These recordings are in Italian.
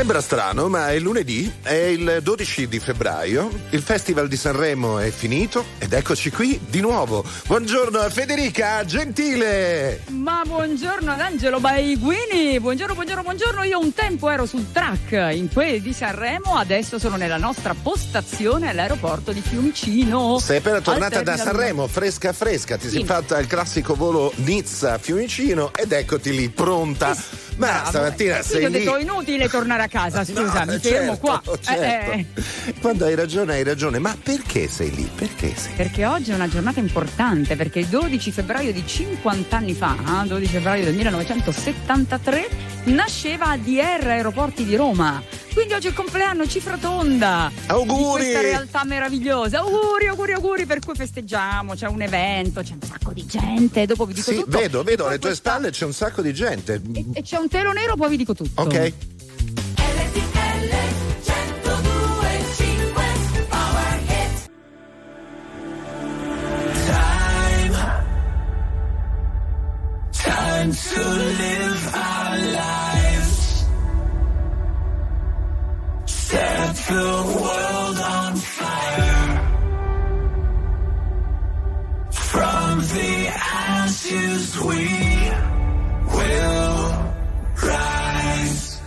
Sembra strano, ma è lunedì, è il 12 di febbraio, il Festival di Sanremo è finito ed eccoci qui di nuovo. Buongiorno a Federica Gentile! Ma buongiorno ad Angelo Baiguini, buongiorno, buongiorno, buongiorno. Io un tempo ero sul track in quelli di Sanremo, adesso sono nella nostra postazione all'aeroporto di Fiumicino. Sei appena tornata da Sanremo, fresca fresca, ti sì. sei fatta il classico volo Nizza-Fiumicino ed eccoti lì, pronta. Sì ma stamattina eh, sei. Io ho detto inutile tornare a casa, scusa, no, mi fermo certo, qua. Certo. Eh, eh. Quando hai ragione, hai ragione, ma perché sei lì? Perché sei? Perché oggi è una giornata importante, perché il 12 febbraio di 50 anni fa, 12 eh, febbraio del 1973, nasceva ADR Aeroporti di Roma. Quindi oggi è il compleanno cifra tonda. Auguri! Di questa realtà meravigliosa. Auguri, auguri, auguri, per cui festeggiamo, c'è un evento, c'è un sacco di gente, dopo vi dico sì, tutto. Vedo, vedo, alle tue spalle c'è un sacco di gente. E, e c'è un telo nero, poi vi dico tutto. Ok. Time to live our Set the world on fire. From the ashes we will rise.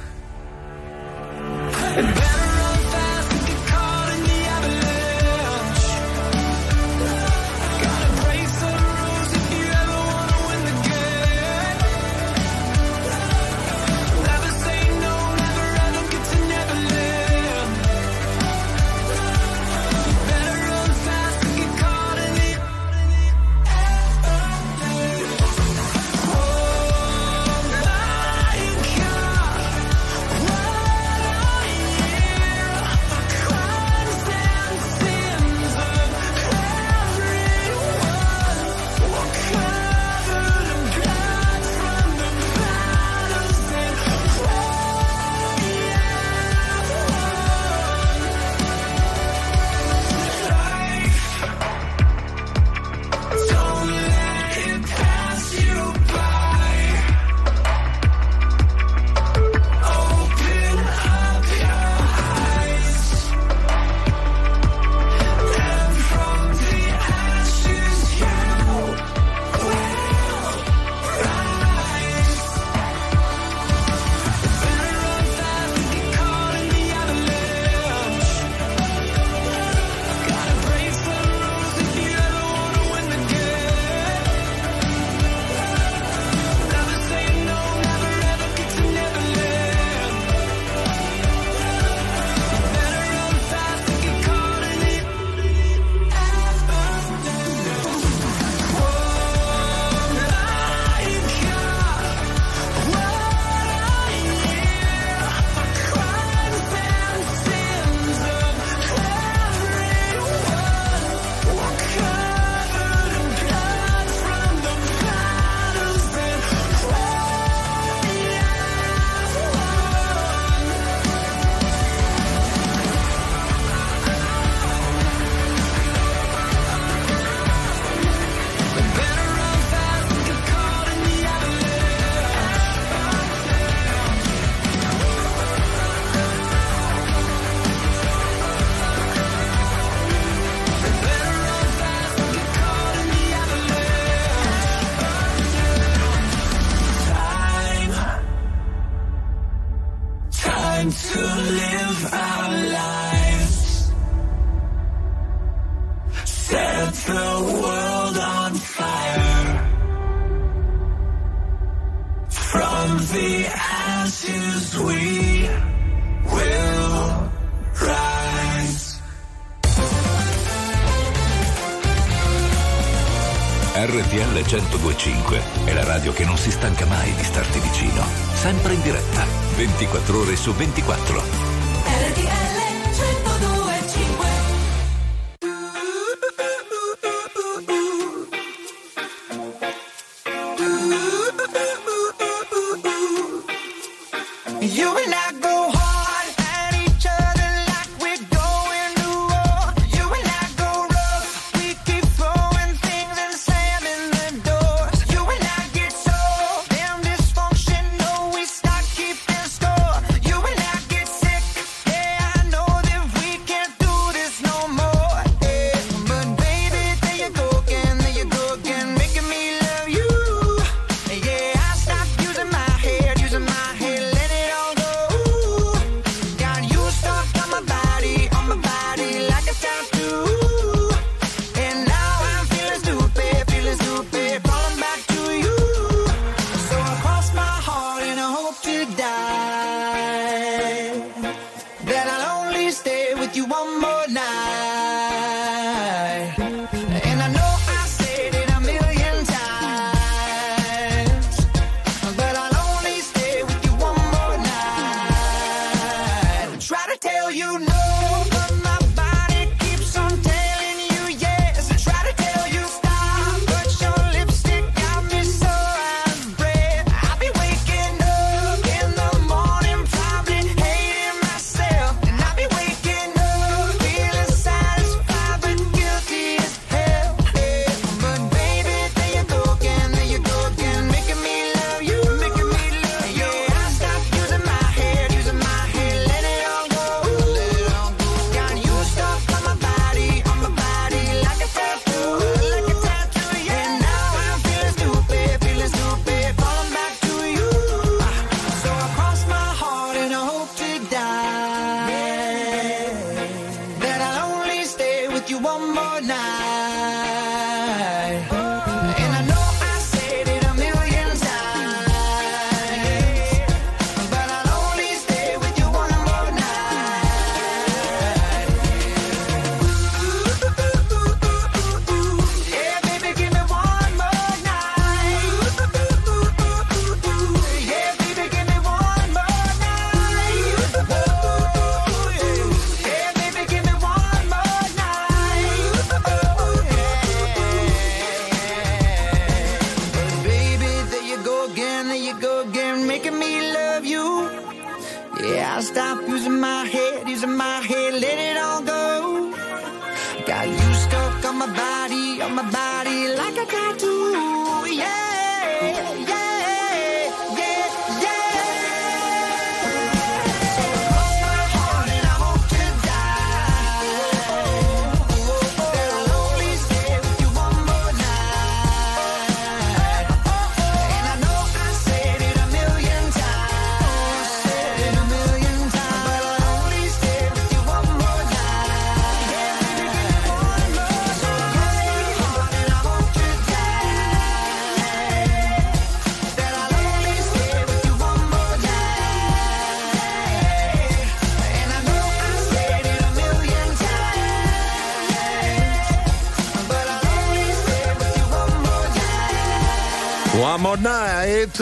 24 ore su 24.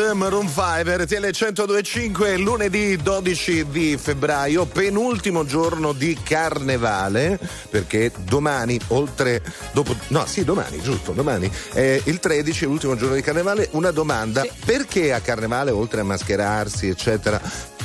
Night, Maroon 5, RTL 1025, lunedì 12 di febbraio, penultimo giorno di carnevale, perché domani, oltre, dopo, no sì domani, giusto, domani, è il 13, l'ultimo giorno di carnevale, una domanda, sì. perché a carnevale, oltre a mascherarsi, eccetera,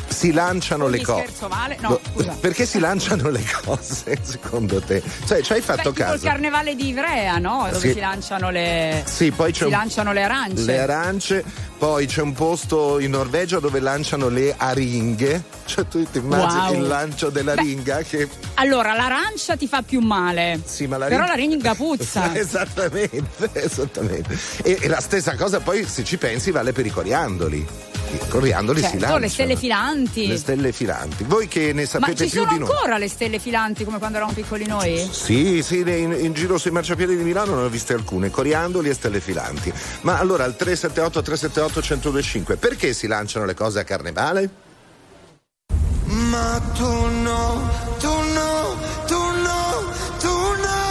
si lanciano le cose. Vale? No, no, perché si lanciano le cose, secondo te? Cioè, ci hai fatto Beh, caso? il carnevale di Ivrea, no? Dove sì. si lanciano le. Sì, poi c'è si un... lanciano le arance. Le arance, poi c'è un posto in Norvegia dove lanciano le aringhe. Cioè, tu ti immagini wow. il lancio della Beh, che. Allora, l'arancia ti fa più male. Sì, ma la Però ringa... la ringa puzza. esattamente, esattamente. E, e, la stessa cosa poi, se ci pensi, vale per i coriandoli. I coriandoli certo, si lanciano. le stelle filanti. Le stelle filanti. Voi che ne sapete Ma ci più sono di noi? ancora le stelle filanti come quando eravamo piccoli noi? Sì, sì, in, in, giro sui marciapiedi di Milano ne ho viste alcune, coriandoli e stelle filanti. Ma allora al 378 378 1025, perché si lanciano le cose a carnevale? Ma tu no, tu no, tu no, tu no.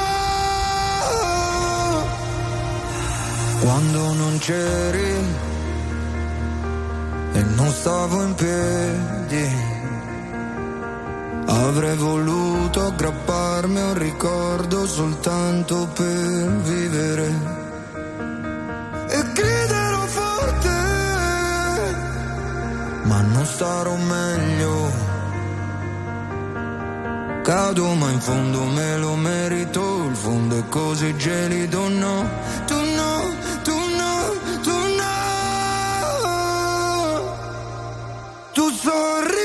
Quando non c'eri e non stavo in piedi. Avrei voluto aggrapparmi a un ricordo soltanto per vivere. E griderò forte, ma non starò meglio. Cado ma in fondo me lo merito, il fondo è così gelido, no, tu no, tu no, Tu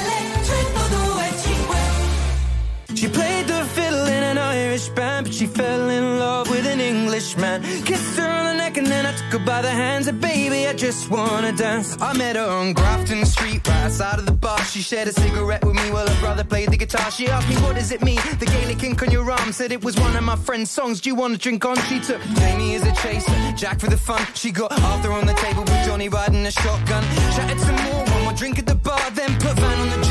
by the hands. of baby, I just wanna dance. I met her on Grafton Street, right outside of the bar. She shared a cigarette with me while her brother played the guitar. She asked me, what does it mean? The Gaelic ink on your arm said it was one of my friend's songs. Do you wanna drink on? She took Jamie as a chaser, Jack for the fun. She got Arthur on the table with Johnny riding a shotgun. Chatted some more, one more drink at the bar, then put Van on the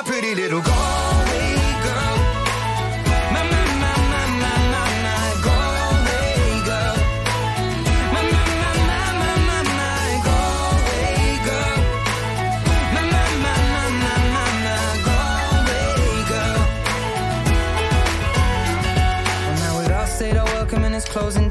My pretty little Galway girl. My, my, my, my, my, my, my Galway girl. My, my, my, my, my, my, my Galway girl. My, my, my, my, my, my, my Galway girl. Well, now welcome and it's closing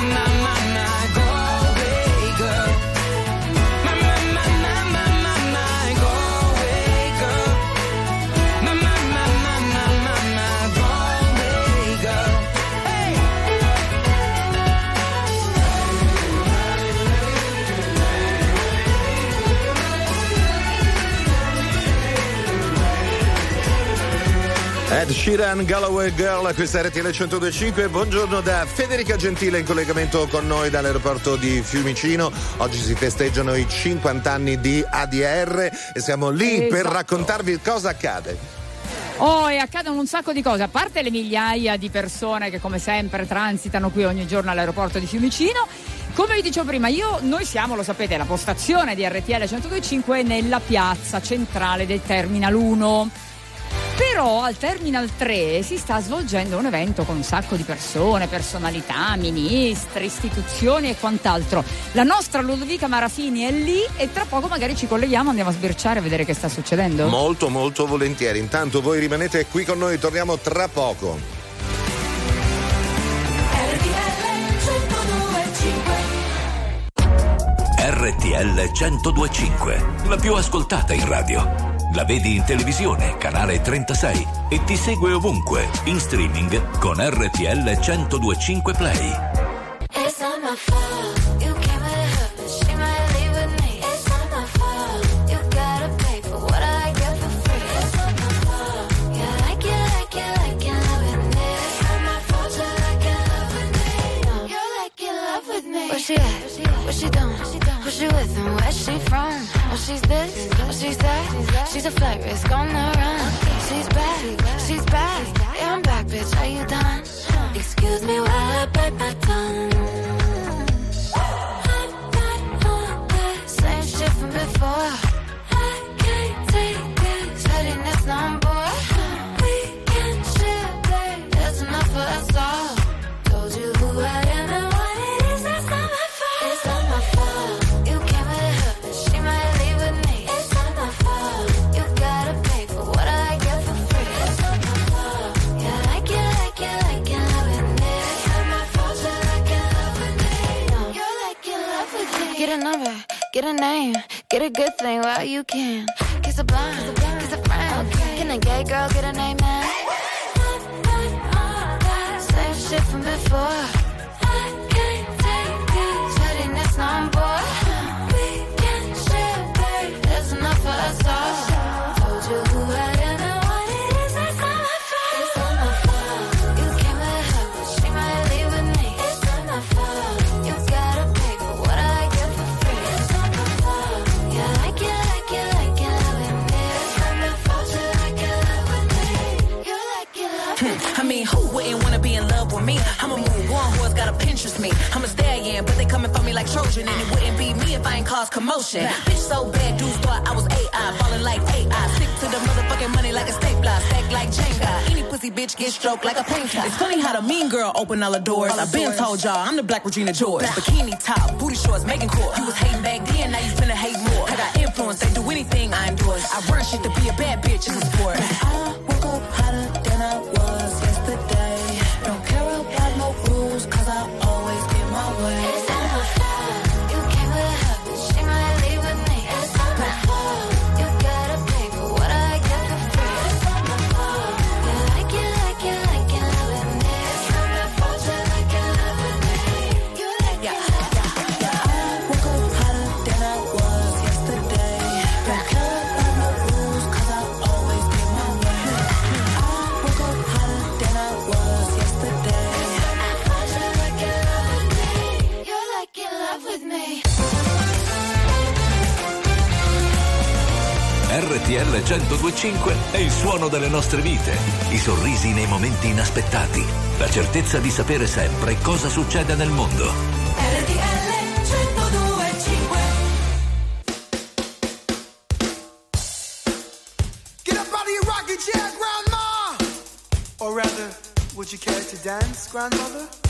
My, my, my, my, Ed Sheeran, Galloway Girl, questa è RTL 1025. Buongiorno da Federica Gentile in collegamento con noi dall'aeroporto di Fiumicino. Oggi si festeggiano i 50 anni di ADR e siamo lì per Esatto. raccontarvi cosa accade. Oh, e accadono un sacco di cose, a parte le migliaia di persone che come sempre transitano qui ogni giorno all'aeroporto di Fiumicino. Come vi dicevo prima, io, noi siamo, lo sapete, la postazione di RTL 1025 nella piazza centrale del Terminal 1. Però al Terminal 3 si sta svolgendo un evento con un sacco di persone, personalità, ministri, istituzioni e quant'altro. La nostra Ludovica Marafini è lì e tra poco magari ci colleghiamo, andiamo a sbirciare a vedere che sta succedendo. Molto molto volentieri. Intanto voi rimanete qui con noi, torniamo tra poco. RTL 1025, la più ascoltata in radio. La vedi in televisione, canale 36 e ti segue ovunque, in streaming con RTL 1025 Play. It's not my fault. Where she at? What she doing? Who she with and where she from? Oh, she's this, oh, she's that. She's a flight risk on the run. She's back, she's back. Yeah, I'm back, bitch. Are you done? Excuse me while I bite my tongue. I'm not on that same shit from before. I can't take this pettiness no more. Number, get a name, get a good thing while you can. Kiss a blind, kiss a blind, kiss a friend. Can Can a gay girl get an amen? Same shit from before. I can't take it. Shutting this on like Trojan, and it wouldn't be me if I ain't cause commotion. Bitch so bad, dudes thought I was AI, falling like AI. Stick to the motherfucking money like a stapler, stack like Jenga. Any pussy bitch get stroked like a painter. It's funny how the mean girl open all the doors. I've been told y'all I'm the black Regina George. Bikini top, booty shorts, making court. You was hating back then, now you finna hate more. I got influence, they do anything I endorse. I run shit to be a bad bitch in the sport. I woke up hotter than I was yesterday. Don't care about no rules, cause I always get my way. RTL 1025 è il suono delle nostre vite, i sorrisi nei momenti inaspettati, la certezza di sapere sempre cosa succede nel mondo. RTL 1025 Get up out of your rocking chair, Grandma! Or rather, would you care to dance, Grandmother?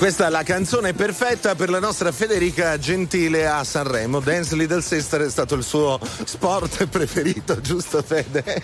Questa è la canzone perfetta per la nostra Federica Gentile a Sanremo. Dance Little Sister è stato il suo sport preferito, giusto Fede?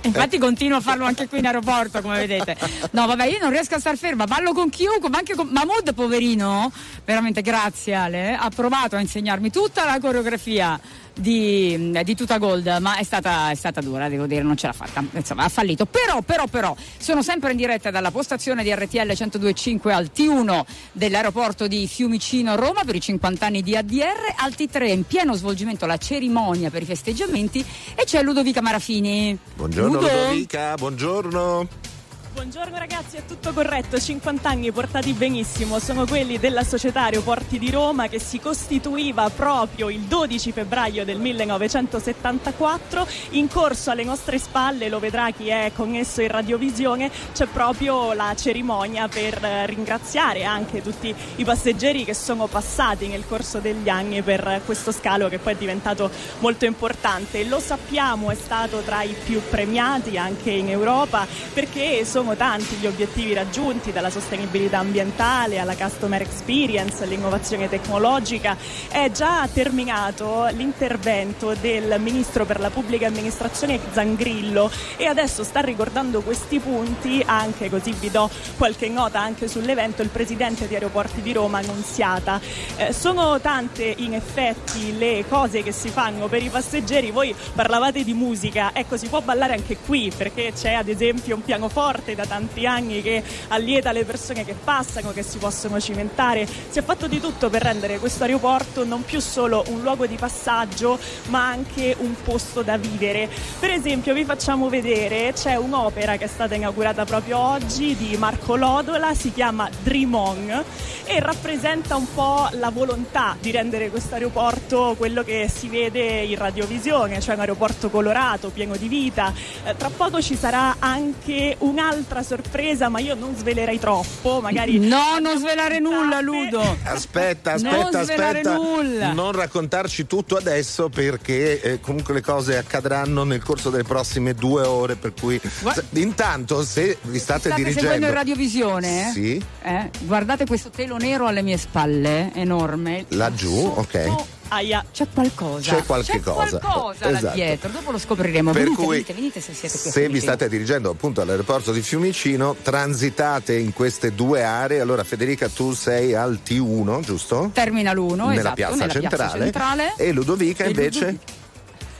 Infatti continuo a farlo anche qui in aeroporto, come vedete. No, vabbè, io non riesco a star ferma, ballo con chiunque, ma anche con Mahmood, poverino. Veramente grazie Ale, ha provato a insegnarmi tutta la coreografia di, di Tuta Gold, ma è stata, è stata dura, devo dire, non ce l'ha fatta. Insomma, ha fallito. Però, però, però, sono sempre in diretta dalla postazione di RTL 102.5 al T1 dell'aeroporto di Fiumicino Roma per i 50 anni di ADR, al T3 in pieno svolgimento la cerimonia per i festeggiamenti e c'è Ludovica Marafini. Buongiorno Ludo. Ludovica, buongiorno. Buongiorno ragazzi, è tutto corretto, 50 anni portati benissimo, sono quelli della società Aeroporti di Roma che si costituiva proprio il 12 febbraio del 1974, in corso alle nostre spalle, lo vedrà chi è connesso in radiovisione, c'è proprio la cerimonia per ringraziare anche tutti i passeggeri che sono passati nel corso degli anni per questo scalo che poi è diventato molto importante. Lo sappiamo, è stato tra i più premiati anche in Europa perché sono tanti gli obiettivi raggiunti, dalla sostenibilità ambientale alla customer experience, all'innovazione tecnologica. È già terminato l'intervento del ministro per la pubblica amministrazione Zangrillo e adesso sta ricordando questi punti anche così vi do qualche nota anche sull'evento il presidente di Aeroporti di Roma Annunziata. Eh, sono tante in effetti le cose che si fanno per i passeggeri, voi parlavate di musica, ecco si può ballare anche qui perché c'è ad esempio un pianoforte da tanti anni che allieta le persone che passano, che si possono cimentare. Si è fatto di tutto per rendere questo aeroporto non più solo un luogo di passaggio, ma anche un posto da vivere. Per esempio, vi facciamo vedere, c'è un'opera che è stata inaugurata proprio oggi di Marco Lodola, si chiama Dream On e rappresenta un po' la volontà di rendere questo aeroporto quello che si vede in radiovisione, cioè un aeroporto colorato, pieno di vita. Eh, tra poco ci sarà anche un'altra sorpresa, ma io non svelerei troppo, magari No, non svelare nulla, Ludo. Aspetta, Non aspetta, svelare aspetta. nulla. Non raccontarci tutto adesso perché eh, comunque le cose accadranno nel corso delle prossime due ore. Per cui Gua- se- intanto, se vi state, State dirigendo. seguendo in radiovisione? Sì. Eh, guardate questo telo nero alle mie spalle, enorme. Laggiù, ok. Aia. C'è qualcosa. C'è qualche cosa. qualcosa là Esatto. dietro, dopo lo scopriremo. Per venite, cui, venite, venite se siete qui. se vi state dirigendo appunto all'aeroporto di Fiumicino, transitate in queste due aree. Allora, Federica, tu sei al T1, giusto? Termina l'uno, nella esatto, piazza, nella centrale. piazza centrale. E Ludovica E invece. Ludovica.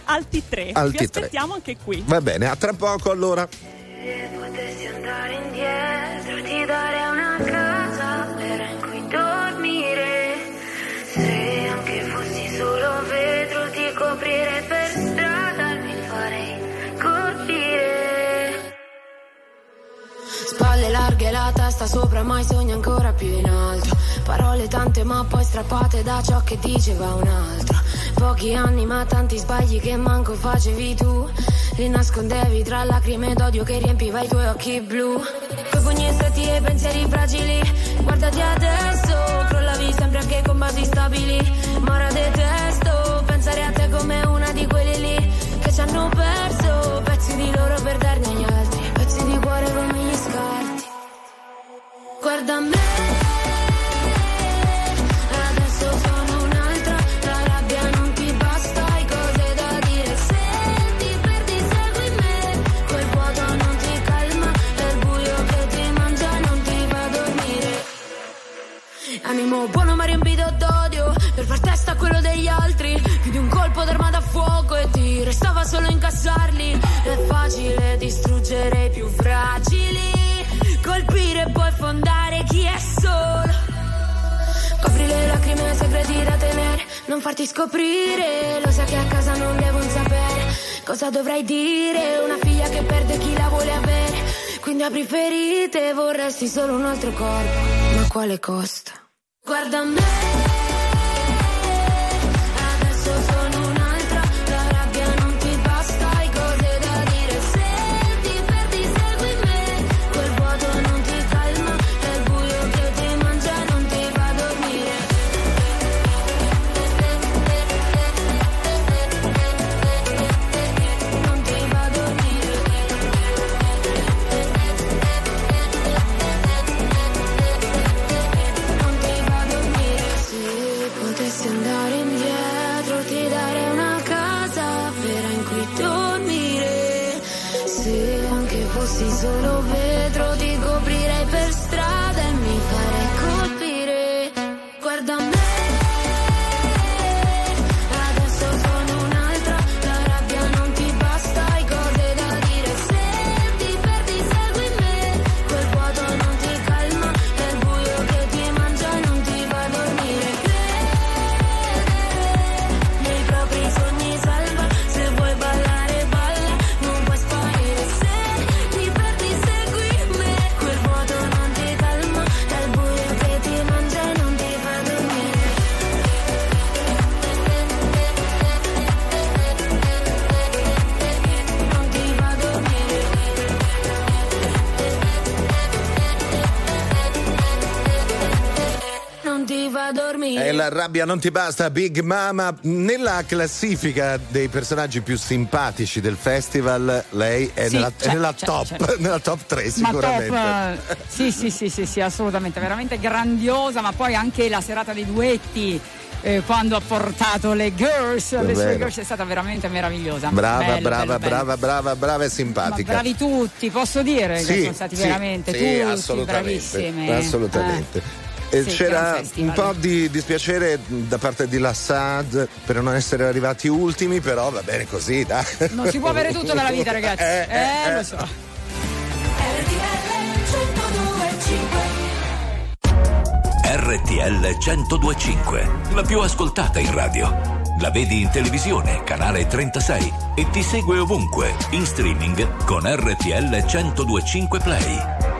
Al T3, Al vi T3. aspettiamo anche qui. Va bene, a tra poco allora. Se potessi andare indietro, ti darei una casa vera in cui dormire. Testa sopra, mai sogni ancora più in alto. Parole tante ma poi strappate da ciò che diceva un altro. Pochi anni ma tanti sbagli che manco facevi tu. Li nascondevi tra lacrime d'odio che riempiva i tuoi occhi blu. Coi pugni stretti e pensieri fragili. Guardati adesso, crollavi sempre anche con basi stabili. Ma ora detesto fa dormire. Animo buono ma riempito d'odio Per far testa a quello degli altri. Più di un colpo d'arma da fuoco E ti restava solo incassarli. È facile distruggere i più fragili Colpire e poi fondare Copri le lacrime segreti da tenere Non farti scoprire Lo sai che a casa non devo sapere Cosa dovrai dire? Una figlia che perde chi la vuole avere. Quindi apri ferite Vorresti solo un altro corpo. Ma quale costo? Guarda me Fa dormire. E la rabbia non ti basta, Big Mama. Nella classifica dei personaggi più simpatici del festival, lei è Sì, nella, è nella c'è, top, c'è. nella top 3 Ma sicuramente. top, sì, sì, sì, sì, sì, assolutamente, veramente grandiosa, ma poi anche la serata dei duetti. eh, quando ha portato le girls, le sue girls è stata veramente meravigliosa. Brava, Bello, brava, bello, bello. brava, brava, brava e Ma simpatica. bravi tutti, posso dire che Sì, sono stati sì, veramente sì, tutti assolutamente, bravissimi. Assolutamente. Eh. E Sì, c'era un po' di dispiacere da parte di Lassad per non essere arrivati ultimi, però va bene così, dai. Non si può avere tutto nella vita, ragazzi. Eh, Eh, eh, eh. lo so. RTL 1025, la più ascoltata in radio. La vedi in televisione, canale 36 e ti segue ovunque, in streaming con RTL 1025 Play.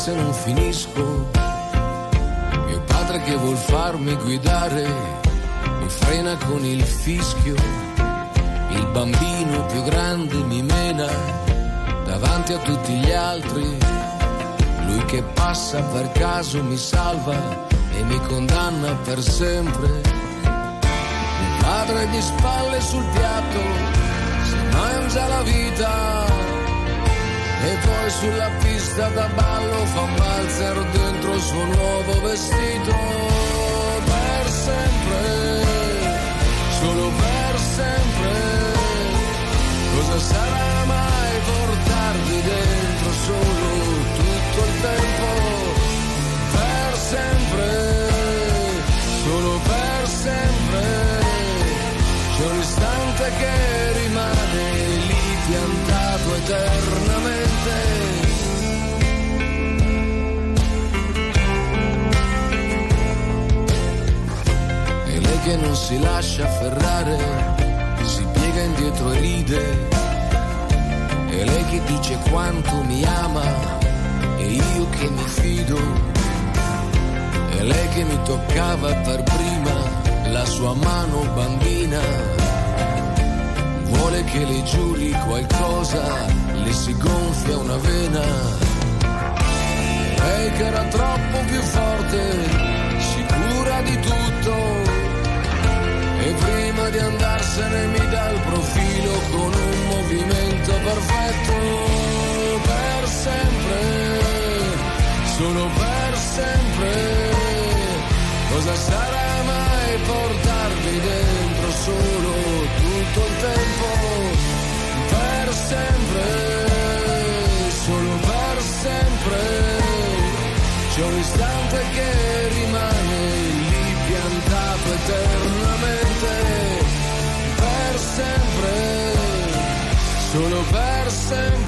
se non finisco. Mio padre che vuol farmi guidare mi frena con il fischio. Il bambino più grande mi mena davanti a tutti gli altri. Lui che passa per caso mi salva e mi condanna per sempre. Mio padre di spalle sul piatto si mangia la vita e poi sulla pista da ballo fa un valzer dentro il suo nuovo vestito per sempre, solo per sempre. Cosa sarà mai portarvi dentro solo tutto il tempo? Per sempre, solo per sempre. C'è un istante che rimane lì piantato eternamente. E lei che non si lascia afferrare, si piega indietro e ride. E lei che dice quanto mi ama, e io che mi fido. E lei che mi toccava per prima la sua mano bambina. Vuole che le giuri qualcosa, le si gonfia una vena. Lei che era troppo più forte, sicura di tutto. E prima di andarsene mi dà il profilo con un movimento perfetto. Per sempre, solo per sempre. Cosa sarà mai portarvi dentro solo tutto il tempo? Sempre, solo per sempre. C'è un istante che rimane lì piantato eternamente. Per sempre, solo per sempre.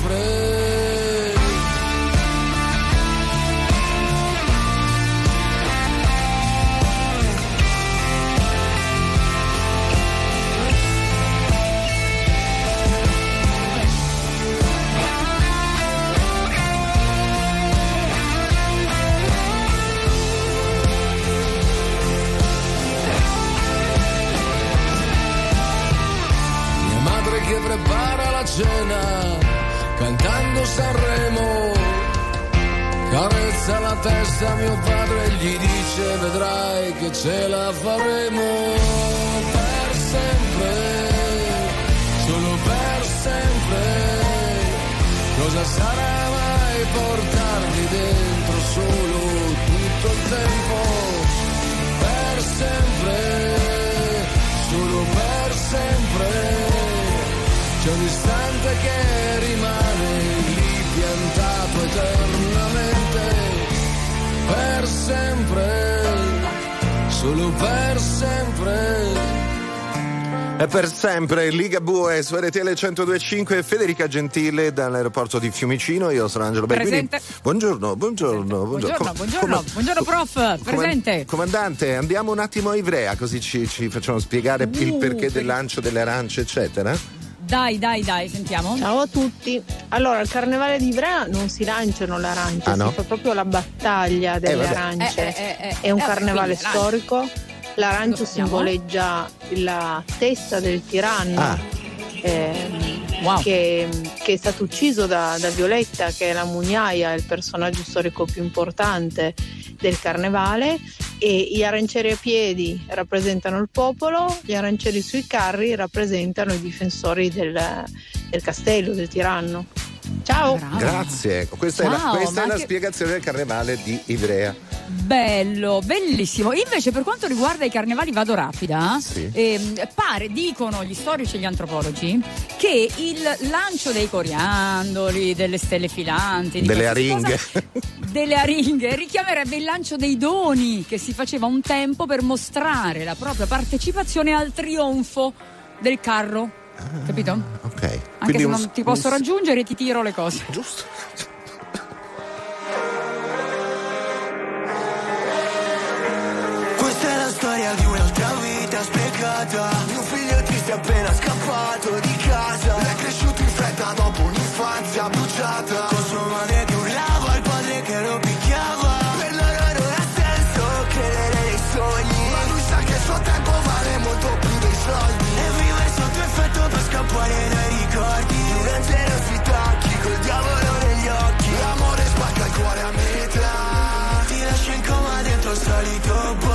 Cena, cantando Sanremo. Carezza la testa a mio padre e gli dice vedrai che ce la faremo per sempre, solo per sempre. Cosa sarà mai portarmi dentro solo tutto il tempo? Per sempre, solo per sempre. C'è un istante che rimane lì piantato eternamente. Per sempre, solo per sempre. E per sempre Ligabue su RTL 1025 Federica Gentile dall'aeroporto di Fiumicino. Io sono Angelo Bergini. Presente. Buongiorno, buongiorno, Buongiorno, Com- buongiorno, com- buongiorno prof, presente. Comandante, andiamo un attimo a Ivrea così ci, ci facciamo spiegare il Uh, perché per- del lancio delle arance, eccetera. Dai, dai, dai, sentiamo. Ciao a tutti. Allora, al carnevale di Ivrea non si lanciano le arance, Ah, no? si fa proprio la battaglia delle vabbè. arance. Eh, eh, eh, eh. È un Eh, carnevale quindi, storico. L'arancio simboleggia la testa del tiranno. Ah. ehm, Wow. che, che è stato ucciso da, da Violetta, che è la mugnaia, il personaggio storico più importante del carnevale. E gli arancieri a piedi rappresentano il popolo, gli arancieri sui carri rappresentano i difensori del, del castello, del tiranno. Ciao. Grazie. Questa è la, Ciao, questa è la che- spiegazione del carnevale di Ivrea. Bello, bellissimo. Invece per quanto riguarda i carnevali vado rapida, Sì. ehm, pare, dicono gli storici e gli antropologi, che il lancio dei coriandoli, delle stelle filanti, Delle aringhe. cosa- delle aringhe, richiamerebbe il lancio dei doni che si faceva un tempo per mostrare la propria partecipazione al trionfo del carro. Capito? Ok. Anche Quindi se un- non ti posso un- raggiungere, ti tiro le cose. Giusto. Vita sprecata Mio figlio triste appena scappato di casa. È cresciuto in fretta dopo un'infanzia bruciata. Con sua madre che urlava, il padre che lo picchiava. Per loro non ha senso credere nei sogni. Ma lui sa che il suo tempo vale molto più dei soldi. E vive sotto effetto per scappare dai ricordi. Di una generosità, chi col diavolo negli occhi. L'amore spacca il cuore a metà. Ti lascia in coma dentro il solito bar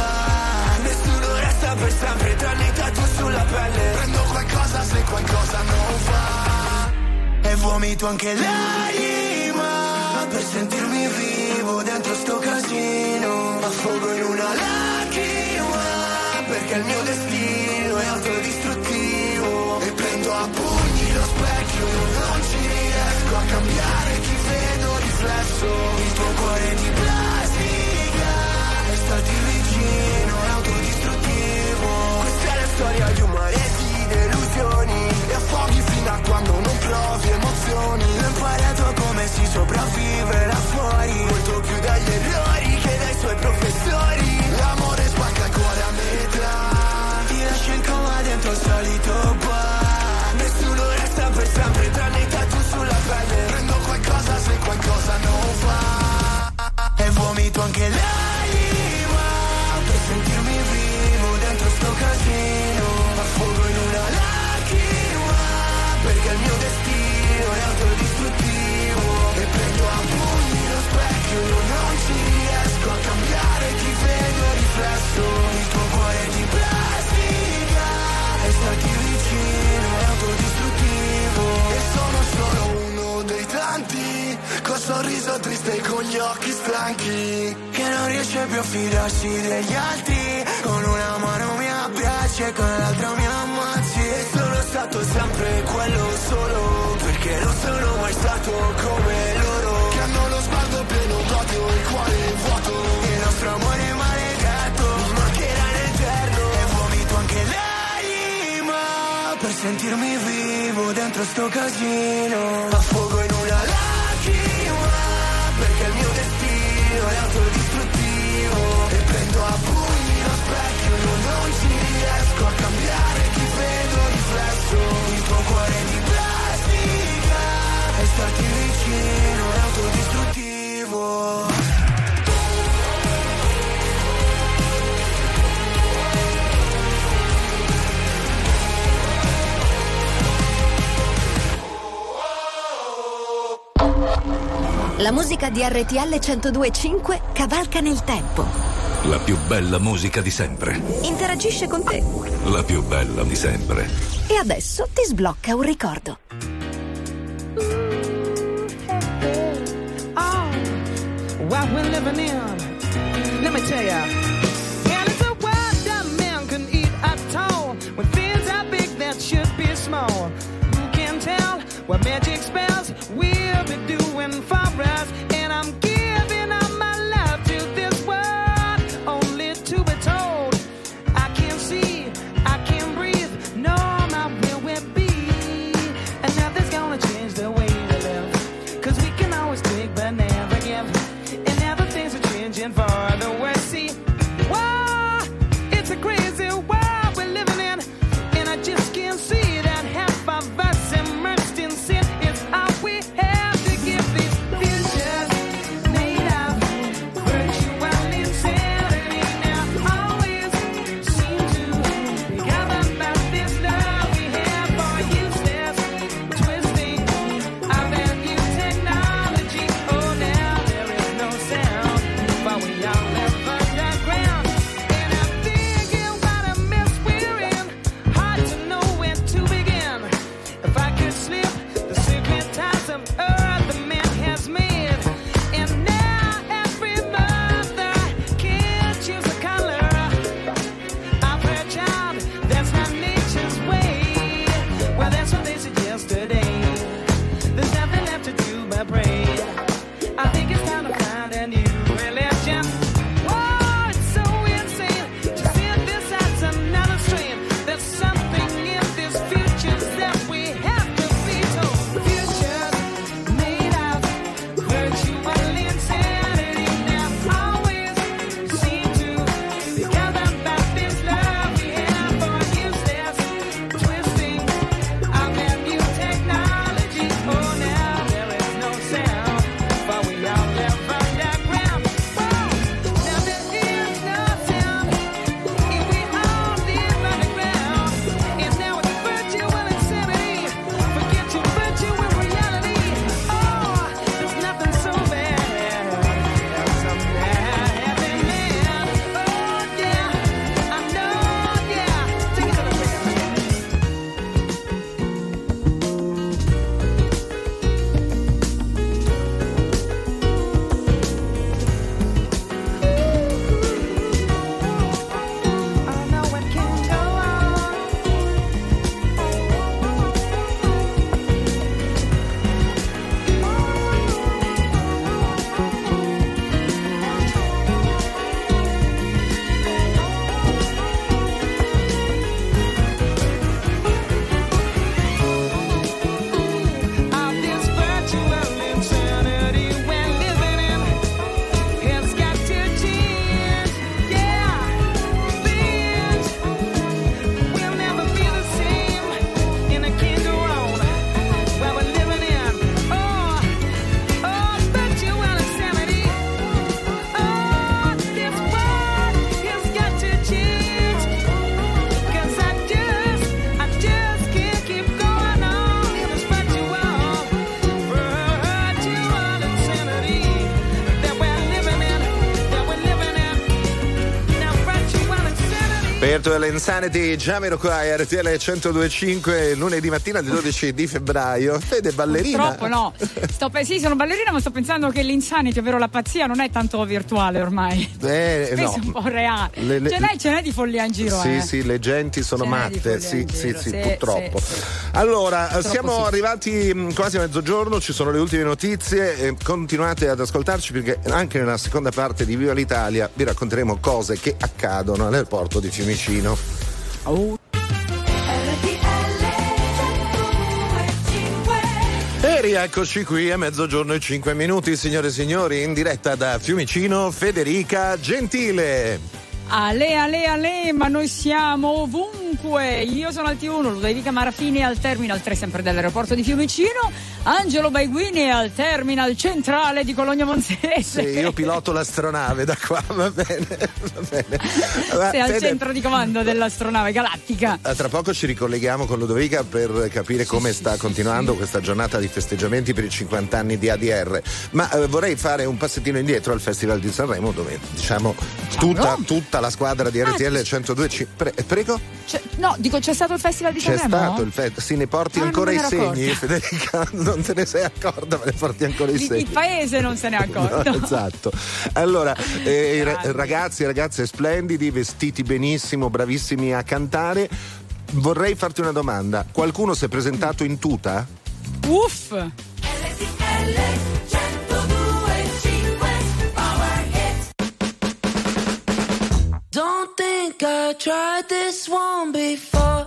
qualcosa non va E vomito anche l'anima. Per sentirmi vivo dentro sto casino Affogo in una lacrima. Perché il mio destino è autodistruttivo. E prendo a pugni lo specchio Non ci riesco a cambiare chi vedo riflesso. Il tuo cuore di plastica emozioni Ho imparato come si sopravvive là fuori. Molto più dagli errori che dai suoi professori. L'amore spacca cuore a metà. Ti lascia in coma dentro il solito bar. Nessuno resta per sempre tranne i tatu sulla pelle. Prendo qualcosa se qualcosa non va E vomito anche l'anima Non ci riesco a cambiare chi vedo riflesso Il tuo cuore di plastica E starti vicino autodistruttivo E sono solo uno dei tanti Col sorriso triste e con gli occhi stanchi Che non riesce più a fidarsi degli altri Con una mano mi abbracci e con l'altra mi ammazzi E sono stato sempre quello solo Perché non sono mai stato come cuore vuoto Il nostro amore maledetto mi mancherà nell'eterno E vomito anche l'anima Per sentirmi vivo dentro sto casino. Affogo in una lacrima Perché il mio destino è autodistruttivo E prendo a pugni lo specchio Non ci riesco a cambiare chi vedo riflesso. Il tuo cuore di plastica E starti vicino è autodistruttivo La musica di RTL 1025 cavalca nel tempo. La più bella musica di sempre. Interagisce con te. La più bella di sempre. E adesso ti sblocca un ricordo. Oh, what we're living in. Let me tell ya. Yeah, it's a world that man can eat at all. When things are big that should be small. Who can tell what magic And I'm Virtual Insanity, Jamiroquai, RTL 1025, lunedì mattina del 12 di febbraio. Fede ballerina. Purtroppo no. Sto sì, sono ballerina, ma sto pensando che l'insanity, ovvero la pazzia, non è tanto virtuale ormai. Eh, Spesso no. è un po' reale. Le- le- ce, n'è, ce n'è di follia in giro, Sì, eh. sì, le genti sono Ce matte, sì, giro, sì, sì, purtroppo. sì. Allora, Purtroppo siamo sì. arrivati mh, quasi a mezzogiorno, ci sono le ultime notizie, e continuate ad ascoltarci perché anche nella seconda parte di Viva l'Italia vi racconteremo cose che accadono all'aeroporto di Fiumicino. E rieccoci qui a mezzogiorno e 5 minuti, signore e signori, in diretta da Fiumicino, Federica Gentile. Ale, ale, ale, ma noi siamo ovunque. Io sono al T1, Ludovica Marafini al terminal 3 sempre dell'aeroporto di Fiumicino, Angelo Baiguini al terminal centrale di Cologno Monzese. Sì, io piloto l'astronave da qua, va bene, va bene. Va, Sei al Fede, centro di comando dell'astronave galattica. Tra poco ci ricolleghiamo con Ludovica per capire come sta continuando questa giornata di festeggiamenti per i 50 anni di ADR. Ma eh, vorrei fare un passettino indietro al Festival di Sanremo, dove diciamo tutta, tutta la squadra di RTL 102. Pre- prego? C'è- no, dico, c'è stato il festival di C'è Sanremo? stato il festival. Sì, ne porti Ah, ancora i segni, ero Federica. Non te ne sei accorta, ma ne porti ancora i segni. il paese non se ne è accorto. No, esatto. Allora, eh, ragazzi e ragazze splendidi, vestiti benissimo, bravissimi a cantare. Vorrei farti una domanda. Qualcuno si è presentato in tuta? Uff! Don't think I tried this one before.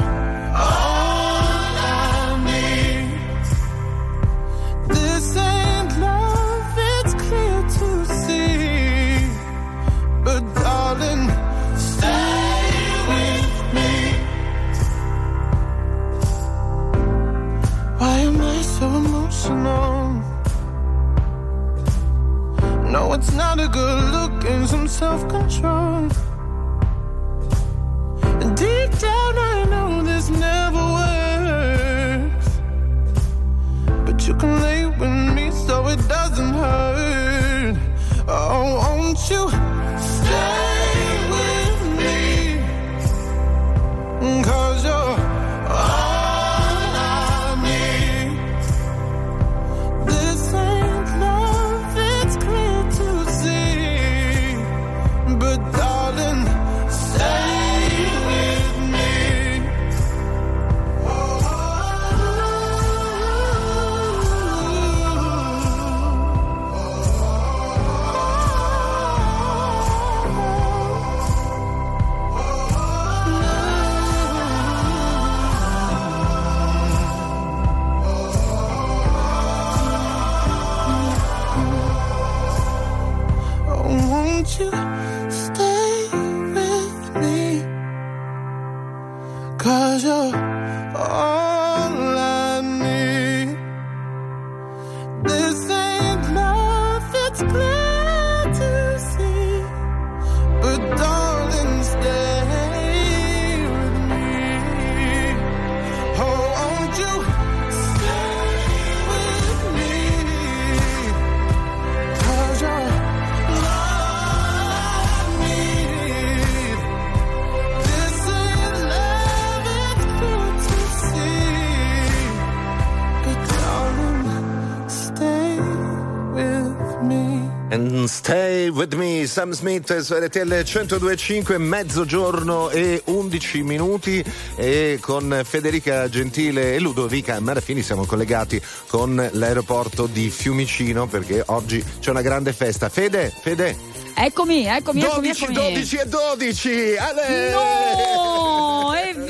Sam Smith su RTL 1025, mezzogiorno e 11 minuti e con Federica Gentile e Ludovica Marafini siamo collegati con l'aeroporto di Fiumicino perché oggi c'è una grande festa. Fede, Fede. Eccomi, eccomi, 12, eccomi, eccomi. 12 e 12! Ale! No!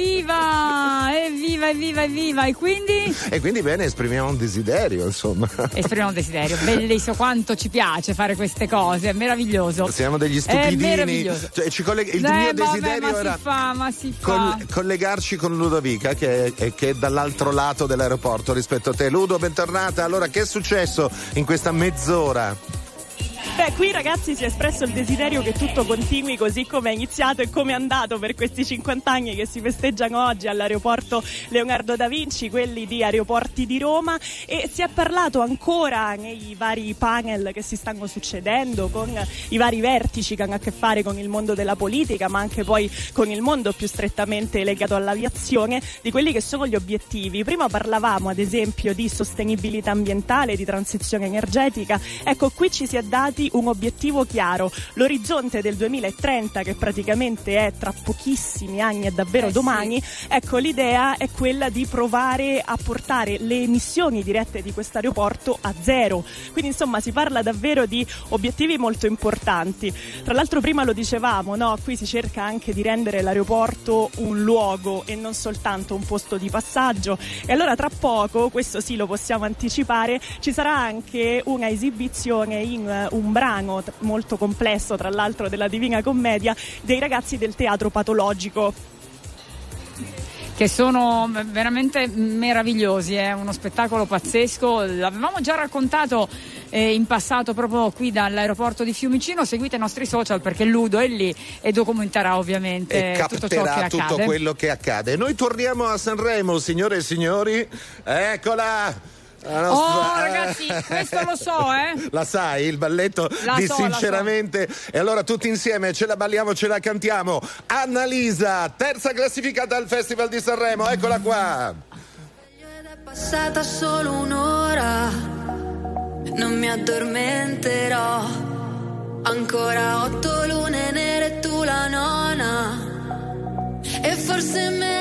Evviva! Evviva, evviva, evviva! E quindi? E quindi bene, esprimiamo un desiderio, insomma. Esprimiamo un desiderio. Bellissimo, quanto ci piace fare queste cose, è meraviglioso. Siamo degli È stupidini. meraviglioso. Cioè, ci collega- il Eh, mio vabbè, desiderio ma era si fa, ma si fa. col- collegarci con Ludovica che è, che è dall'altro lato dell'aeroporto rispetto a te. Ludo, bentornata. Allora, che è successo in questa mezz'ora? Beh, qui ragazzi si è espresso il desiderio che tutto continui così come è iniziato e come è andato per questi 50 anni che si festeggiano oggi all'aeroporto Leonardo da Vinci, quelli di Aeroporti di Roma e si è parlato ancora nei vari panel che si stanno succedendo con i vari vertici che hanno a che fare con il mondo della politica, ma anche poi con il mondo più strettamente legato all'aviazione, di quelli che sono gli obiettivi. Prima parlavamo ad esempio di sostenibilità ambientale, di transizione energetica. Ecco, qui ci si è dati un obiettivo chiaro, l'orizzonte del 2030 che praticamente è tra pochissimi anni e davvero Eh, domani. Ecco, l'idea è quella di provare a portare le emissioni dirette di questo aeroporto a zero. Quindi insomma si parla davvero di obiettivi molto importanti. Tra l'altro prima lo dicevamo, no? qui si cerca anche di rendere l'aeroporto un luogo e non soltanto un posto di passaggio. E allora tra poco, questo sì lo possiamo anticipare, ci sarà anche una esibizione in eh, un brano t- molto complesso, tra l'altro della Divina Commedia, dei ragazzi del teatro patologico. che sono veramente meravigliosi, è uno spettacolo pazzesco, l'avevamo già raccontato eh, in passato proprio qui dall'aeroporto di Fiumicino, seguite i nostri social perché Ludo è lì e documenterà ovviamente e tutto ciò che capterà tutto accade. quello che accade. Noi torniamo a Sanremo, signore e signori. Eccola! Nostra... Oh, ragazzi, questo lo so, eh. La sai, il balletto la di so, sinceramente. So. E allora tutti insieme ce la balliamo, ce la cantiamo. Annalisa, terza classificata al Festival di Sanremo, eccola qua. Ed è passata solo un'ora. Non mi addormenterò. Ancora otto lune nere tu la nona. E forse me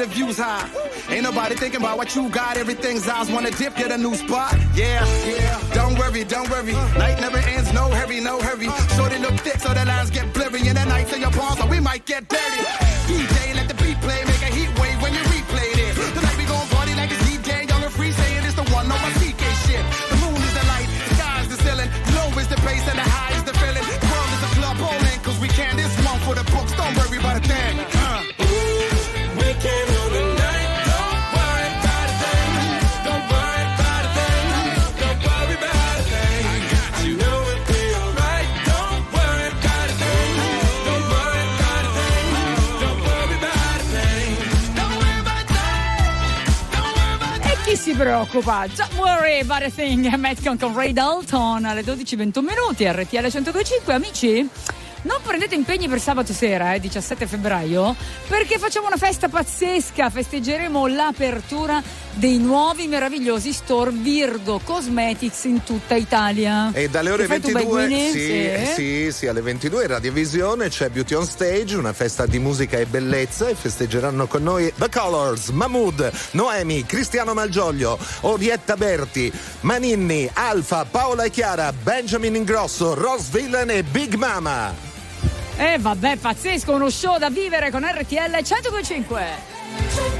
The views high. Ain't nobody thinking about what you got. Everything's eyes wanna dip, get a new spot. Yeah, yeah. Don't worry, don't worry. Night never ends, no hurry, no hurry. Shorty look thick, so the lines get blurry. And the nights in your palms, so we might get dirty. DJ, let the beat play, make a preoccupa? Don't worry about a thing. Metcon con Ray Dalton alle 12.21 minuti, RTL 102.5. Amici, non prendete impegni per sabato sera, eh, 17 febbraio, perché facciamo una festa pazzesca. Festeggeremo l'apertura dei nuovi meravigliosi store Virgo Cosmetics in tutta Italia. E dalle ore Che fai tu, 22, Beguine? sì, sì, sì, alle 22 in Radiovisione c'è Beauty on Stage, una festa di musica e bellezza e festeggeranno con noi The Colors, Mahmood, Noemi, Cristiano Malgioglio, Orietta Berti, Maninni, Alfa, Paola e Chiara, Benjamin Ingrosso, Rose Villain e Big Mama. Eh vabbè, pazzesco, uno show da vivere con RTL 102.5.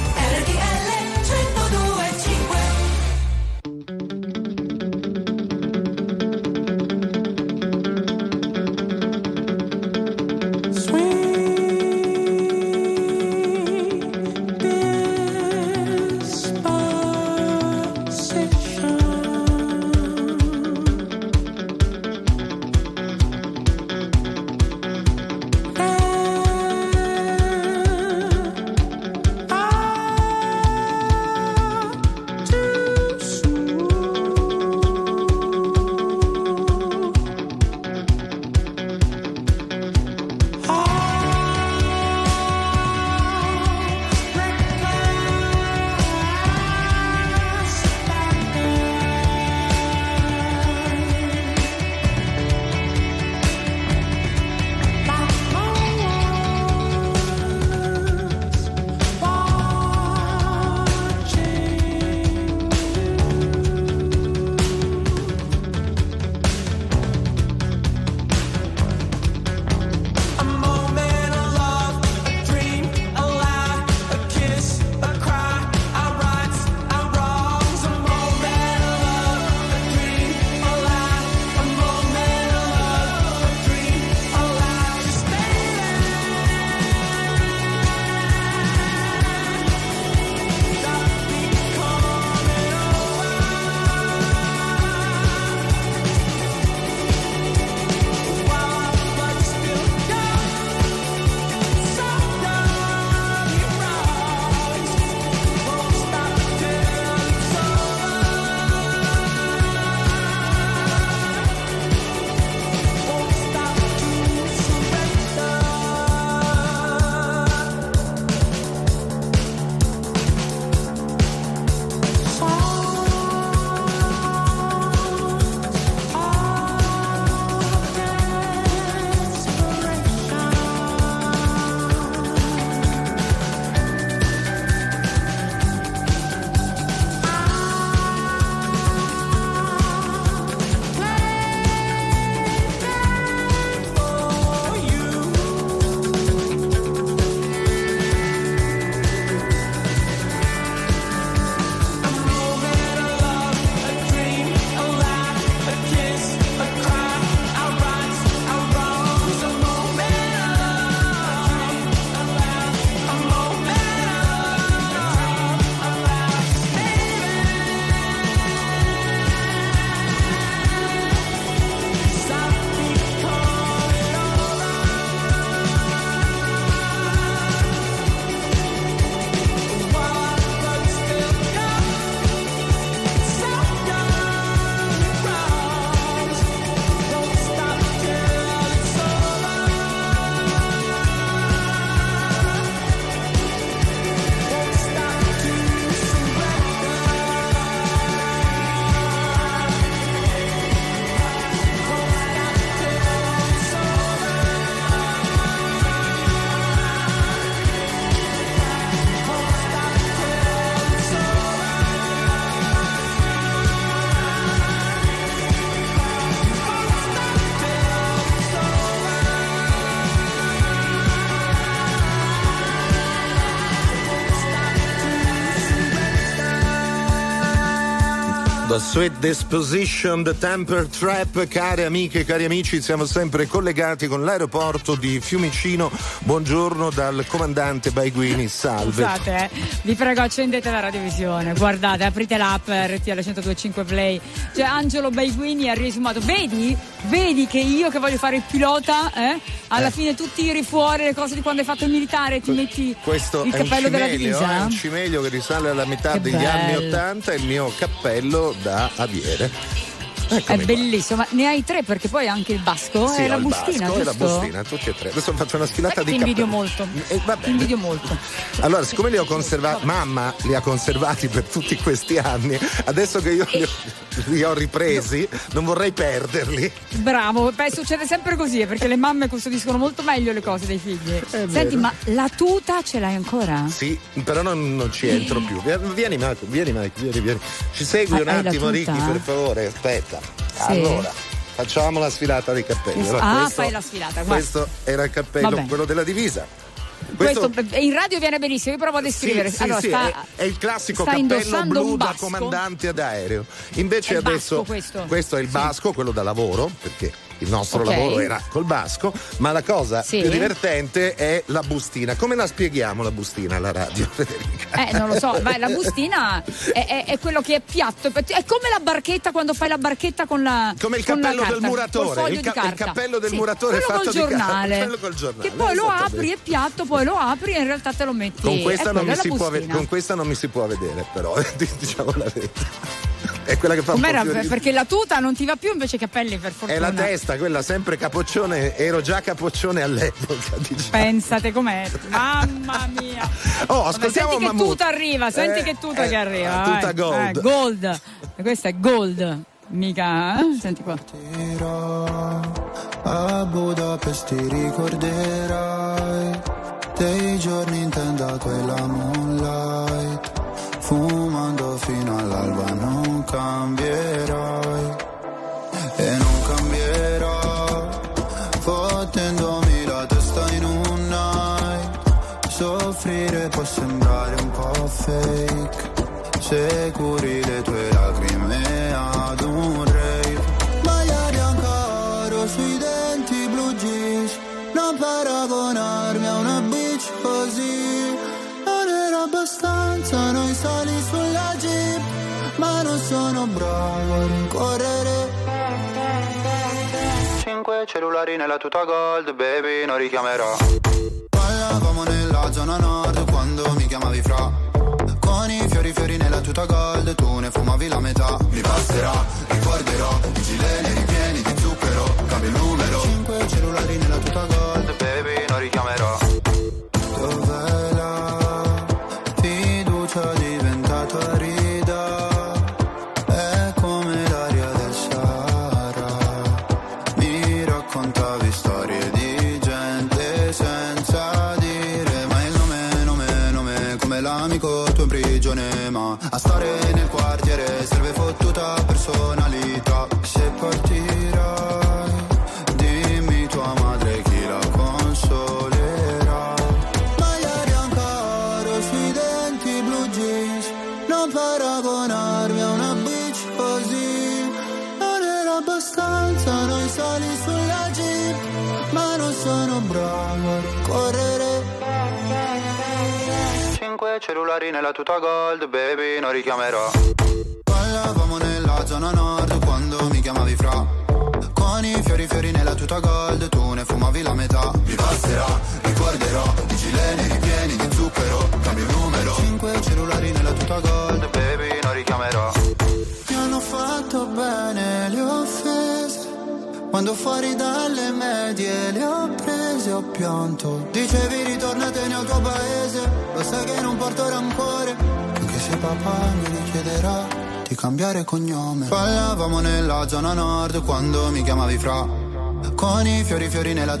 Sweet Disposition, The Temper Trap, care amiche, cari amici, siamo sempre collegati con l'aeroporto di Fiumicino. Buongiorno dal comandante Baiguini, salve. Scusate, eh, vi prego accendete la radiovisione, guardate, aprite l'app RTL 1025 Play. Cioè Angelo Baiguini ha riesumato. Vedi? Vedi che io che voglio fare il pilota, eh? Alla Eh. fine tu tiri fuori le cose di quando hai fatto il militare e ti metti Questo il cappello della cimelio, divisa. è un cimelio che risale alla metà Che degli anni bello. 80 e il mio cappello da aviere. È Eccomi qua. bellissimo, ma ne hai tre perché poi anche il basco Sì, e la bustina, basco e la giusto? bustina, tutti e tre. Adesso faccio una sfilata Ti di invidio cappelli. molto. Eh, Ti invidio molto. Allora, siccome li ho conservati, mamma li ha conservati per tutti questi anni, adesso che io li ho, li ho ripresi, non vorrei perderli. Bravo, beh, succede sempre così, eh, perché le mamme custodiscono molto meglio le cose dei figli. Senti, vero. ma la tuta ce l'hai ancora? Sì, però non, non ci entro più. Vieni, Marco, vieni, Mike, vieni, vieni. Ci segui Hai- un attimo? Ricky, per favore. Aspetta. Sì. Allora, facciamo la sfilata dei cappelli. Allora, ah, questo- fai la sfilata, guarda. Questo era il cappello, Vabbè. quello della divisa. Questo, in radio viene benissimo, io provo a descrivere. Sì, sì, allora, sì, sta, è, è il classico cappello blu da comandante ad aereo. Invece È adesso basco questo. è il basco, quello da lavoro, perché il nostro Ok. lavoro era col basco, ma la cosa Sì. più divertente è la bustina. Come la spieghiamo la bustina alla radio, Federica? Eh, non lo so, vai, la bustina è, è- è quello che è piatto, è come la barchetta quando fai la barchetta con la Come il cappello del muratore, il ca- il cappello del Sì, muratore quello fatto col giornale, quello col giornale, che poi lo esattamente. apri è piatto, poi lo apri e in realtà te lo metti. Con questa, è non mi ve- con questa non mi si può vedere, però diciamo la verità. È quella che fa un po' Com'era? più ridere. Perché la tuta non ti va più invece i capelli per fortuna. È la testa, quella sempre capoccione, ero già capoccione all'epoca, diciamo. Pensate com'è. Mamma mia. Oh, Vabbè, ascoltiamo senti che tuta arriva, senti Eh, che tuta eh, che arriva. vai. tuta gold. Eh, gold. Questa è gold. Mica, eh? Senti qua. A Budapest ti ricorderai dei giorni in tenda quella moonlight fumando fino all'alba non cambierai e non cambierò fottendomi la testa in un night. Soffrire può sembrare un po' fake se curi le tue lacrime ad un rave. Magliari ancora sui denti blu jeans Non paragonarmi a una bitch così. Non era abbastanza noi sali sono bravo a rincorrere. Cinque cellulari nella tuta gold Baby non richiamerò. Parlavamo nella zona nord Quando mi chiamavi fra. Con i fiori fiori nella tuta gold Tu ne fumavi la metà. Mi passerà, ricorderò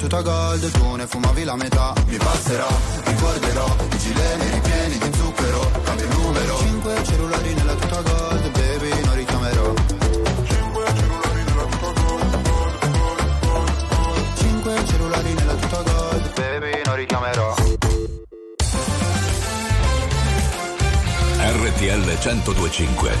tuta gold Tu ne fumavi la metà Mi passerà, ricorderò I gileni ripieni di zucchero Cambio il numero. Cinque cellulari nella tuta gold Baby non richiamerò. Cinque cellulari nella tuta gold Baby non richiamerò. RTL 1025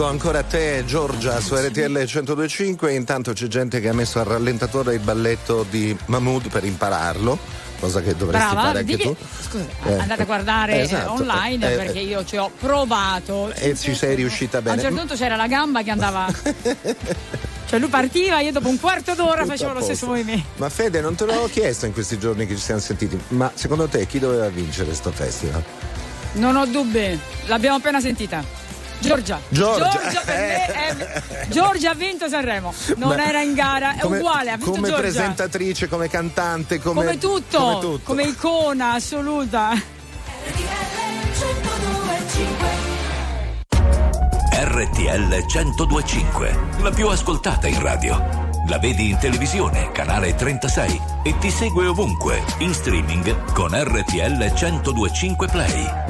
Eh, scelgo ancora te, Giorgia, su RTL 1025. Intanto c'è gente che ha messo al rallentatore il balletto di Mahmood per impararlo, cosa che dovresti Brava, fare anche digli- tu. Scusa, Eh, andate a guardare eh, esatto. online Eh, perché io ci ho provato. E ci sei riuscita A un certo bene. punto c'era la gamba che andava. cioè lui partiva, io dopo un quarto d'ora Tutto facevo a lo stesso movimento. Ma Fede, non te l'avevo chiesto in questi giorni che ci siamo sentiti, ma secondo te chi doveva vincere sto festival? Non ho dubbi, l'abbiamo appena sentita. Giorgia. Giorgia. per me è- Giorgia ha vinto Sanremo. Non Ma- era in gara, è Come- uguale, ha vinto Come Giorgia. presentatrice, come cantante, come, Come tutto, come tutto. come icona assoluta. RTL 1025, la più ascoltata in radio. La vedi in televisione, canale 36 e ti segue ovunque, in streaming con RTL 1025 Play.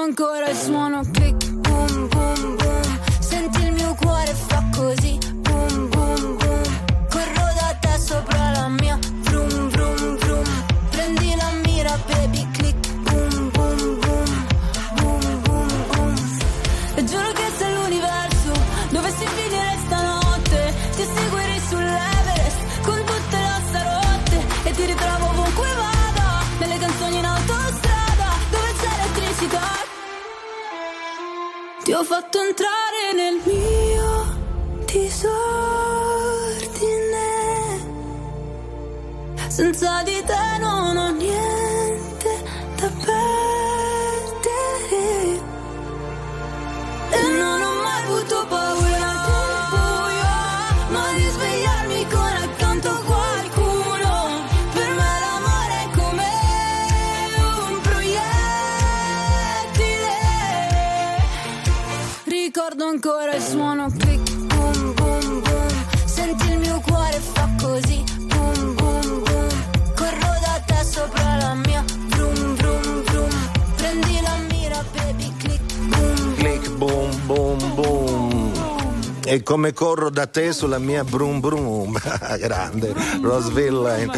ancora il suono טובות Come corro da te sulla mia brum brum, grande, Roseville.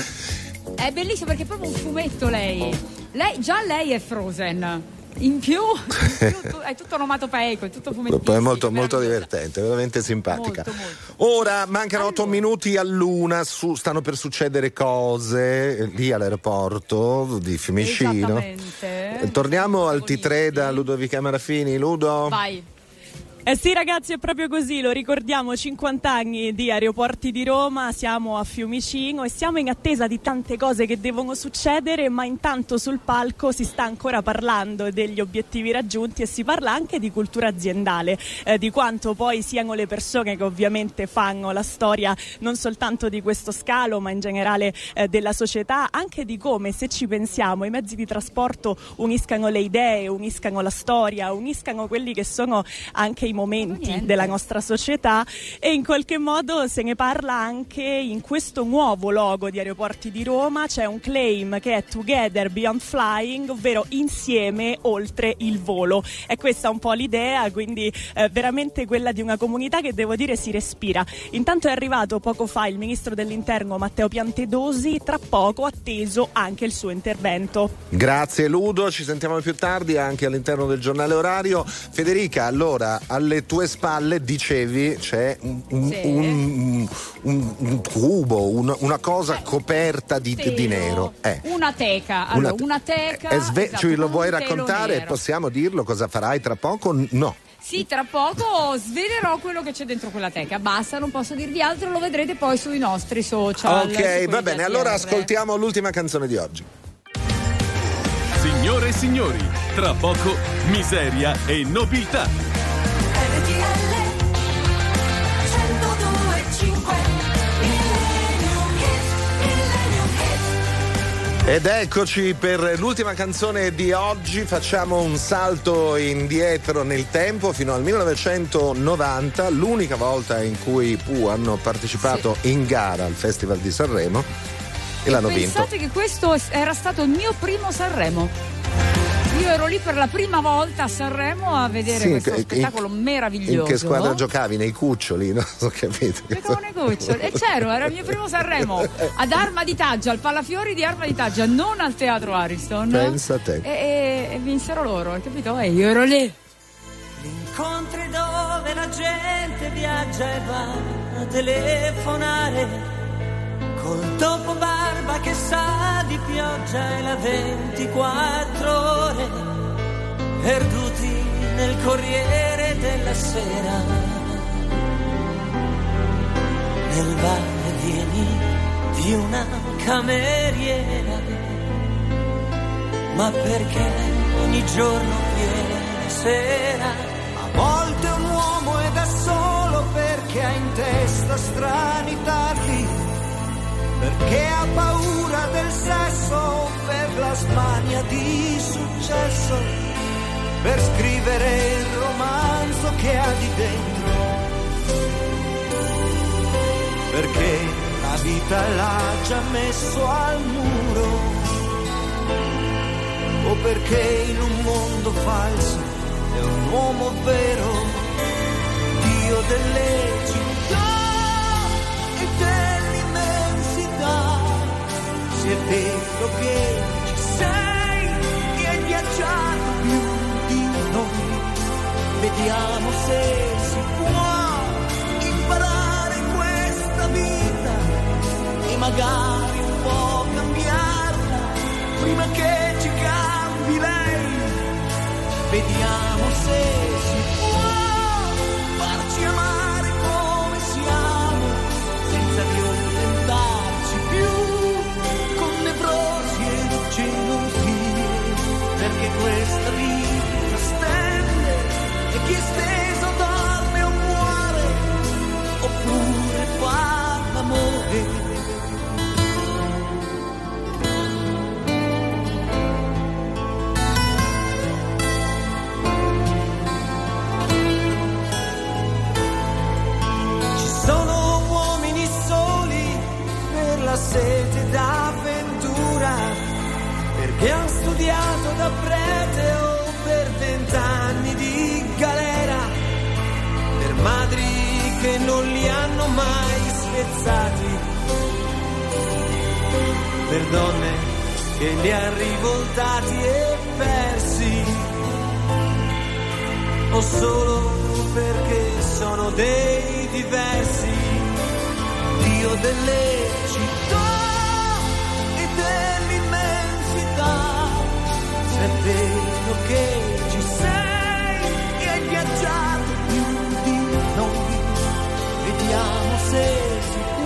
È bellissimo perché è proprio un fumetto lei. lei già lei è Frozen. In più, in più, è tutto nomato onomatopeico, è tutto fumettissimo. È molto, molto divertente, veramente simpatica. Molto, molto. Ora mancano allora. 8 minuti all'una, su, stanno per succedere cose eh, lì all'aeroporto di Fiumicino. Torniamo al T3 da Ludovica Marafini. Ludo. Vai. Eh sì ragazzi è proprio così, lo ricordiamo 50 anni di Aeroporti di Roma, siamo a Fiumicino e siamo in attesa di tante cose che devono succedere, ma intanto sul palco si sta ancora parlando degli obiettivi raggiunti e si parla anche di cultura aziendale, eh, di quanto poi siano le persone che ovviamente fanno la storia non soltanto di questo scalo, ma in generale eh, della società, anche di come se ci pensiamo i mezzi di trasporto uniscano le idee, uniscano la storia, uniscano quelli che sono anche momenti della nostra società e in qualche modo se ne parla anche in questo nuovo logo di Aeroporti di Roma, c'è un claim che è Together Beyond Flying, ovvero insieme oltre il volo. E questa è un po' l'idea, quindi eh, veramente quella di una comunità che devo dire si respira. Intanto è arrivato poco fa il ministro dell'interno Matteo Piantedosi, tra poco atteso anche il suo intervento. Grazie Ludo, ci sentiamo più tardi anche all'interno del giornale orario. Federica, allora alle tue spalle dicevi c'è un, un- Sì. un- un- un cubo, un- una cosa coperta di, di nero. Eh. Una teca, allora, Una- una, teca. E sve- esatto, ci lo vuoi raccontare? nero. Possiamo dirlo cosa farai tra poco? No. Sì, tra poco svelerò quello che c'è dentro quella teca. Basta, non posso dirvi altro, lo vedrete poi sui nostri social. ok, va bene, allora ascoltiamo l'ultima canzone di oggi. Signore e signori, tra poco miseria e nobiltà. Ed eccoci per l'ultima canzone di oggi, facciamo un salto indietro nel tempo fino al 1990, l'unica volta in cui i Pooh hanno partecipato in gara al Festival di Sanremo e, l'hanno vinto. Pensate che questo era stato il mio primo Sanremo. Io ero lì per la prima volta a Sanremo a vedere Sì, questo in- spettacolo meraviglioso. In che squadra giocavi? Nei cuccioli? Non ho capito. Giocavo nei cuccioli. E c'ero, era il mio primo Sanremo ad Arma di Taggia, al Palafiori di Arma di Taggia, non al Teatro Ariston. Pensa a te. E, e- e vinsero loro, hai capito? E io ero lì. Incontri dove la gente viaggia e va a telefonare col dopo barba che sa di pioggia e la 24 ore perduti nel corriere della sera. Nel e vieni di una cameriera ma perché ogni giorno viene sera? A volte un uomo è da solo perché ha in testa strani tarli, perché ha paura del sesso per la smania di successo, per scrivere il romanzo che ha di dentro, perché la vita l'ha già messo al muro. O perché in un mondo falso è un uomo vero, Dio delle Vero che ci sei e hai viaggiato più di noi, vediamo se si può imparare questa vita e magari un po' cambiarla prima che ci cambi lei. Vediamo se si può farci amare sete d'avventura, perché hanno studiato da prete o per vent'anni di galera, per madri che non li hanno mai spezzati, per donne che li hanno rivoltati e persi o solo perché sono dei diversi, buio delle città e dell'immensità. se Sapevo che ci sei e hai viaggiato più di noi. Vediamo se si può.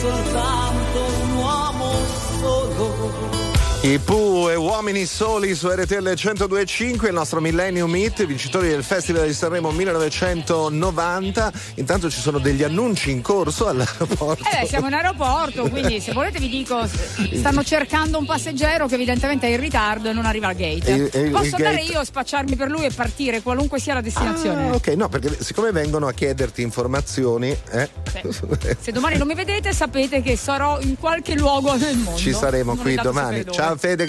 Soltanto un uomo solo I Pooh e Uomini Soli su RTL 102.5, il nostro Millennium Hit, vincitori del Festival di Sanremo 1990. Intanto ci sono degli annunci in corso all'aeroporto. Eh beh, siamo in aeroporto, quindi se volete vi dico, stanno cercando un passeggero che evidentemente è in ritardo e non arriva al gate. E- e- Posso il andare gate- io, spacciarmi per lui e partire, qualunque sia la destinazione? Ah, ok, no, perché siccome vengono a chiederti informazioni, eh, Se domani non mi vedete sapete che sarò in qualche luogo del mondo. ci saremo Non qui domani. Ciao Fede.